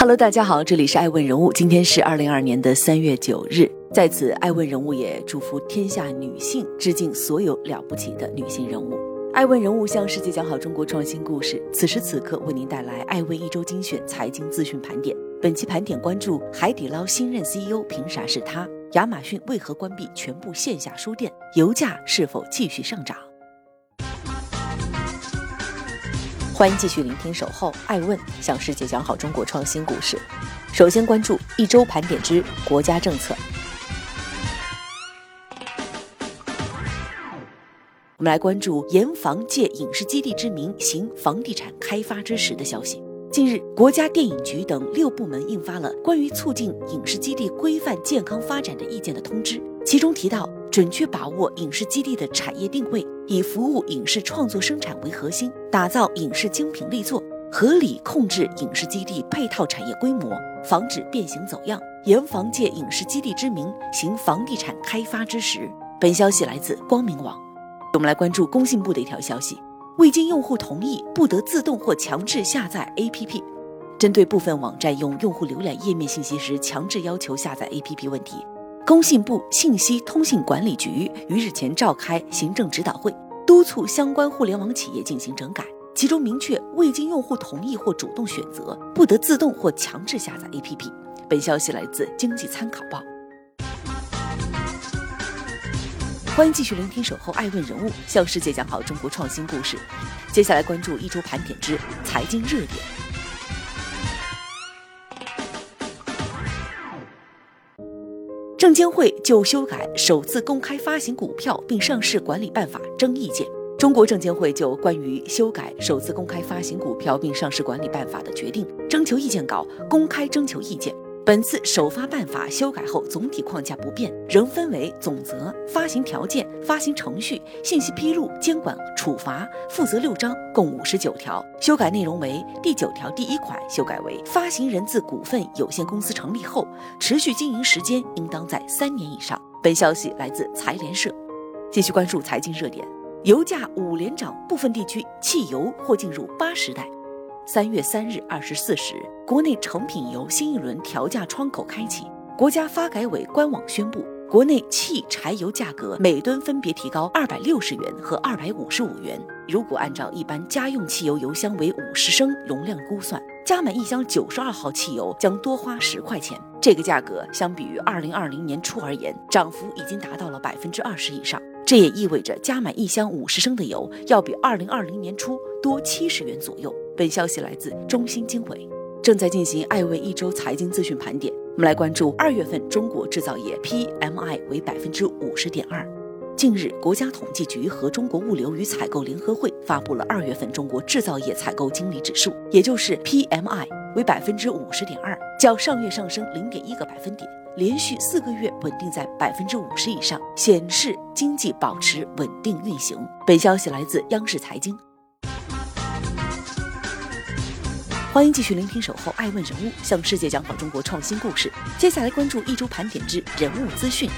Hello，大家好，这里是爱问人物，今天是二零二二年的三月九日，在此，爱问人物也祝福天下女性，致敬所有了不起的女性人物。爱问人物向世界讲好中国创新故事，此时此刻为您带来爱问一周精选财经资讯盘点。本期盘点关注海底捞新任 CEO 凭啥是他？亚马逊为何关闭全部线下书店？油价是否继续上涨？欢迎继续聆听《守候爱问》，向世界讲好中国创新故事。首先关注一周盘点之国家政策。我们来关注严防借影视基地之名行房地产开发之实的消息。近日，国家电影局等六部门印发了关于促进影视基地规范健康发展的意见的通知，其中提到。准确把握影视基地的产业定位，以服务影视创作生产为核心，打造影视精品力作，合理控制影视基地配套产业规模，防止变形走样，严防借影视基地之名行房地产开发之实。本消息来自光明网。我们来关注工信部的一条消息：未经用户同意，不得自动或强制下载 APP。针对部分网站用用户浏览页面信息时强制要求下载 APP 问题。工信部信息通信管理局于日前召开行政指导会，督促相关互联网企业进行整改，其中明确未经用户同意或主动选择，不得自动或强制下载 APP。本消息来自《经济参考报》。欢迎继续聆听《守候爱问人物》，向世界讲好中国创新故事。接下来关注一周盘点之财经热点。证监会就修改首次公开发行股票并上市管理办法征意见。中国证监会就关于修改首次公开发行股票并上市管理办法的决定征求意见稿公开征求意见。本次首发办法修改后，总体框架不变，仍分为总则、发行条件、发行程序、信息披露、监管、处罚、负责六章，共五十九条。修改内容为：第九条第一款修改为，发行人自股份有限公司成立后，持续经营时间应当在三年以上。本消息来自财联社。继续关注财经热点，油价五连涨，部分地区汽油或进入八时代。三月三日二十四时，国内成品油新一轮调价窗口开启。国家发改委官网宣布，国内汽柴油价格每吨分别提高二百六十元和二百五十五元。如果按照一般家用汽油油箱为五十升容量估算，加满一箱九十二号汽油将多花十块钱。这个价格相比于二零二零年初而言，涨幅已经达到了百分之二十以上。这也意味着加满一箱五十升的油要比二零二零年初多七十元左右。本消息来自中新经纬，正在进行艾维一周财经资讯盘点。我们来关注二月份中国制造业 PMI 为百分之五十点二。近日，国家统计局和中国物流与采购联合会发布了二月份中国制造业采购经理指数，也就是 PMI 为百分之五十点二，较上月上升零点一个百分点，连续四个月稳定在百分之五十以上，显示经济保持稳定运行。本消息来自央视财经。欢迎继续聆听《守候爱问人物》，向世界讲好中国创新故事。接下来关注一周盘点之人物资讯。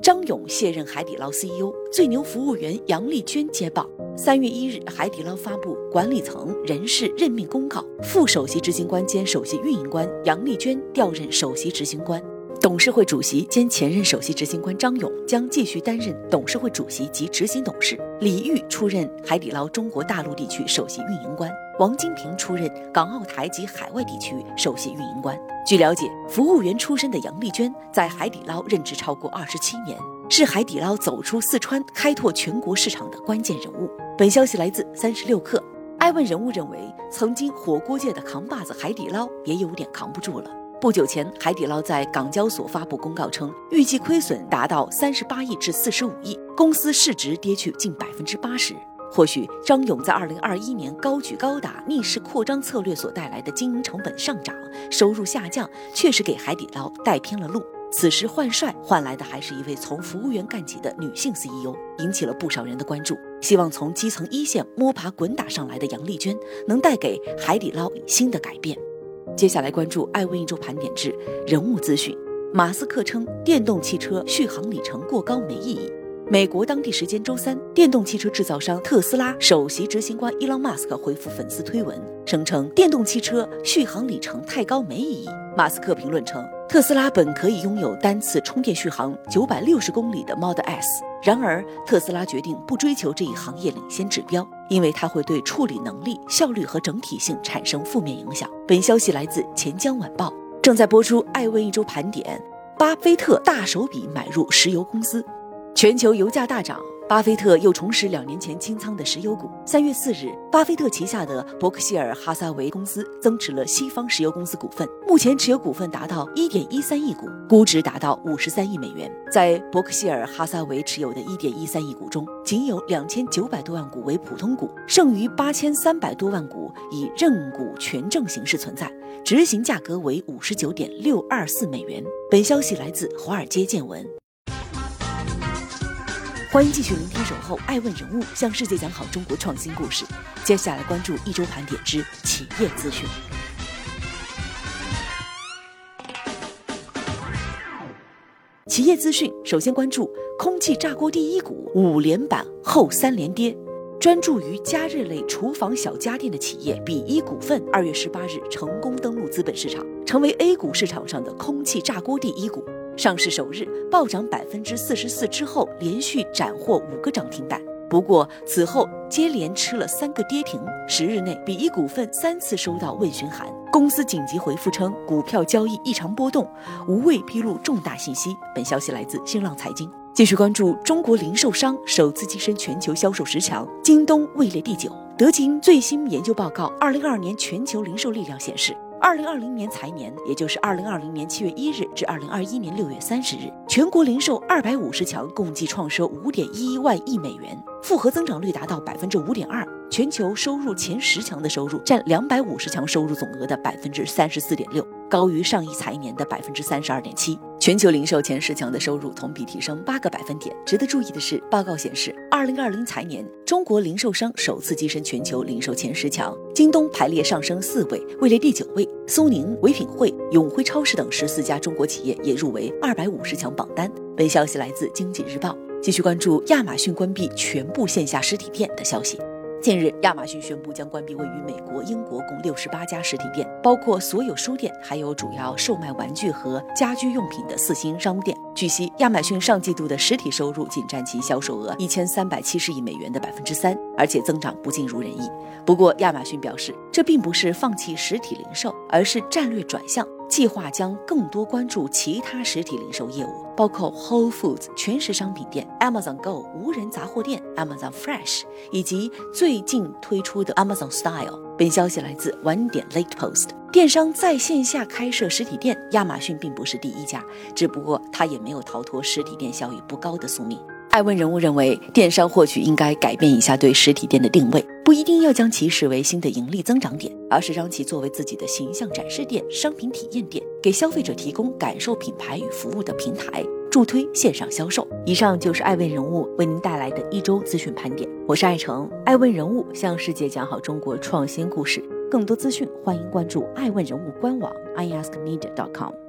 张勇卸任海底捞 CEO，最牛服务员杨丽娟接棒。三月一日，海底捞发布管理层人事任命公告，副首席执行官兼首席运营官杨丽娟调任首席执行官。董事会主席兼前任首席执行官张勇将继续担任董事会主席及执行董事，李玉出任海底捞中国大陆地区首席运营官，王金平出任港澳台及海外地区首席运营官。据了解，服务员出身的杨丽娟在海底捞任职超过二十七年，是海底捞走出四川、开拓全国市场的关键人物。本消息来自三十六氪。艾问人物认为，曾经火锅界的扛把子海底捞也有点扛不住了。不久前，海底捞在港交所发布公告称，预计亏损达到三十八亿至四十五亿，公司市值跌去近百分之八十。或许张勇在二零二一年高举高打、逆势扩张策略所带来的经营成本上涨、收入下降，确实给海底捞带偏了路。此时换帅换来的还是一位从服务员干起的女性 CEO，引起了不少人的关注。希望从基层一线摸爬滚打上来的杨丽娟，能带给海底捞新的改变。接下来关注爱问一周盘点之人物资讯。马斯克称电动汽车续航里程过高没意义。美国当地时间周三，电动汽车制造商特斯拉首席执行官伊朗马斯克回复粉丝推文，声称电动汽车续航里程太高没意义。马斯克评论称，特斯拉本可以拥有单次充电续航九百六十公里的 Model S，然而特斯拉决定不追求这一行业领先指标，因为它会对处理能力、效率和整体性产生负面影响。本消息来自钱江晚报，正在播出。爱问一周盘点，巴菲特大手笔买入石油公司。全球油价大涨，巴菲特又重拾两年前清仓的石油股。三月四日，巴菲特旗下的伯克希尔哈撒韦公司增持了西方石油公司股份，目前持有股份达到一点一三亿股，估值达到五十三亿美元。在伯克希尔哈撒韦持有的一点一三亿股中，仅有两千九百多万股为普通股，剩余八千三百多万股以认股权证形式存在，执行价格为五十九点六二四美元。本消息来自华尔街见闻。欢迎继续聆听《守候爱问人物》，向世界讲好中国创新故事。接下来关注一周盘点之企业资讯。企业资讯，首先关注空气炸锅第一股五连板后三连跌。专注于加热类厨房小家电的企业比一股份二月十八日成功登陆资本市场，成为 A 股市场上的空气炸锅第一股。上市首日暴涨百分之四十四之后，连续斩获五个涨停板。不过此后接连吃了三个跌停。十日内，比一股份三次收到问询函，公司紧急回复称股票交易异常波动，无未披露重大信息。本消息来自新浪财经。继续关注中国零售商首次跻身全球销售十强，京东位列第九。德勤最新研究报告《二零二二年全球零售力量》显示。二零二零年财年，也就是二零二零年七月一日至二零二一年六月三十日，全国零售二百五十强共计创收五点一一万亿美元，复合增长率达到百分之五点二。全球收入前十强的收入占两百五十强收入总额的百分之三十四点六。高于上一财年的百分之三十二点七，全球零售前十强的收入同比提升八个百分点。值得注意的是，报告显示，二零二零财年中国零售商首次跻身全球零售前十强，京东排列上升四位，位列第九位。苏宁、唯品会、永辉超市等十四家中国企业也入围二百五十强榜单。本消息来自经济日报。继续关注亚马逊关闭全部线下实体店的消息。近日，亚马逊宣布将关闭位于美国、英国共六十八家实体店，包括所有书店，还有主要售卖玩具和家居用品的四星商店。据悉，亚马逊上季度的实体收入仅占其销售额一千三百七十亿美元的百分之三，而且增长不尽如人意。不过，亚马逊表示，这并不是放弃实体零售，而是战略转向。计划将更多关注其他实体零售业务，包括 Whole Foods 全食商品店、Amazon Go 无人杂货店、Amazon Fresh，以及最近推出的 Amazon Style。本消息来自晚点 Late Post。电商在线下开设实体店，亚马逊并不是第一家，只不过它也没有逃脱实体店效益不高的宿命。艾问人物认为，电商或许应该改变一下对实体店的定位，不一定要将其视为新的盈利增长点，而是让其作为自己的形象展示店、商品体验店，给消费者提供感受品牌与服务的平台，助推线上销售。以上就是艾问人物为您带来的一周资讯盘点，我是艾成。艾问人物向世界讲好中国创新故事，更多资讯欢迎关注爱问人物官网 iaskmedia.com。